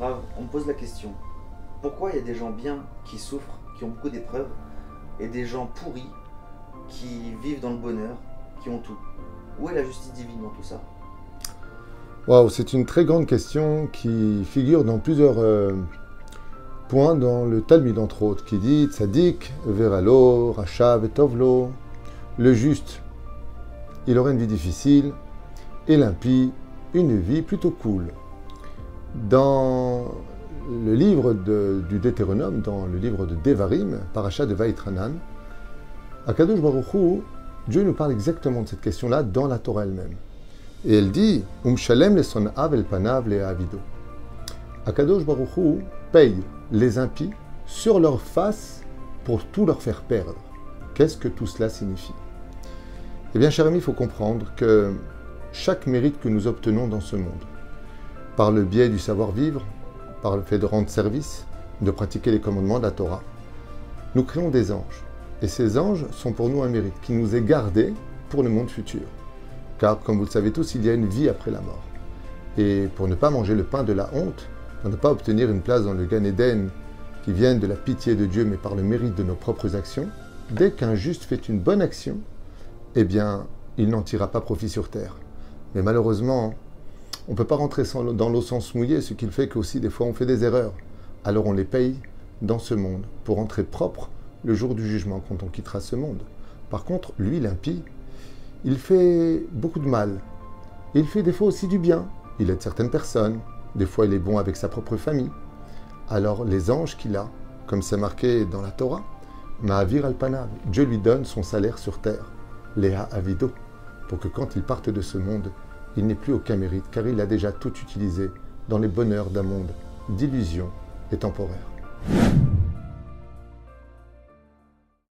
On me pose la question. Pourquoi il y a des gens bien qui souffrent, qui ont beaucoup d'épreuves, et des gens pourris qui vivent dans le bonheur, qui ont tout? Où est la justice divine dans tout ça? Waouh, c'est une très grande question qui figure dans plusieurs euh, points dans le Talmud, entre autres, qui dit Tzadik, Veralo, Racha, Vetovlo. Le juste, il aurait une vie difficile, et l'impie, une vie plutôt cool. Dans le livre du Deutéronome, dans le livre de Devarim, Paracha de Vaitranan, à Kadosh Baruch Hu, Dieu nous parle exactement de cette question-là dans la Torah elle-même. Et elle dit Um shalem le son el panav le avido. Akadosh Baruch Hu paye les impies sur leur face pour tout leur faire perdre. Qu'est-ce que tout cela signifie? Eh bien, cher ami, il faut comprendre que chaque mérite que nous obtenons dans ce monde, par le biais du savoir-vivre, par le fait de rendre service, de pratiquer les commandements de la Torah, nous créons des anges. Et ces anges sont pour nous un mérite qui nous est gardé pour le monde futur. Car, comme vous le savez tous, il y a une vie après la mort. Et pour ne pas manger le pain de la honte, pour ne pas obtenir une place dans le Gan Eden qui vienne de la pitié de Dieu, mais par le mérite de nos propres actions, dès qu'un juste fait une bonne action, eh bien, il n'en tirera pas profit sur terre. Mais malheureusement, on ne peut pas rentrer dans l'eau sans se mouiller, ce qui fait qu'aussi des fois on fait des erreurs. Alors on les paye dans ce monde pour rentrer propre le jour du jugement quand on quittera ce monde. Par contre, lui, l'impie, il fait beaucoup de mal. Il fait des fois aussi du bien. Il aide certaines personnes. Des fois, il est bon avec sa propre famille. Alors, les anges qu'il a, comme c'est marqué dans la Torah, Ma'avir al-Panav, Dieu lui donne son salaire sur terre, Léa Avido, pour que quand il parte de ce monde, il n'ait plus aucun mérite, car il a déjà tout utilisé dans les bonheurs d'un monde d'illusions et temporaires.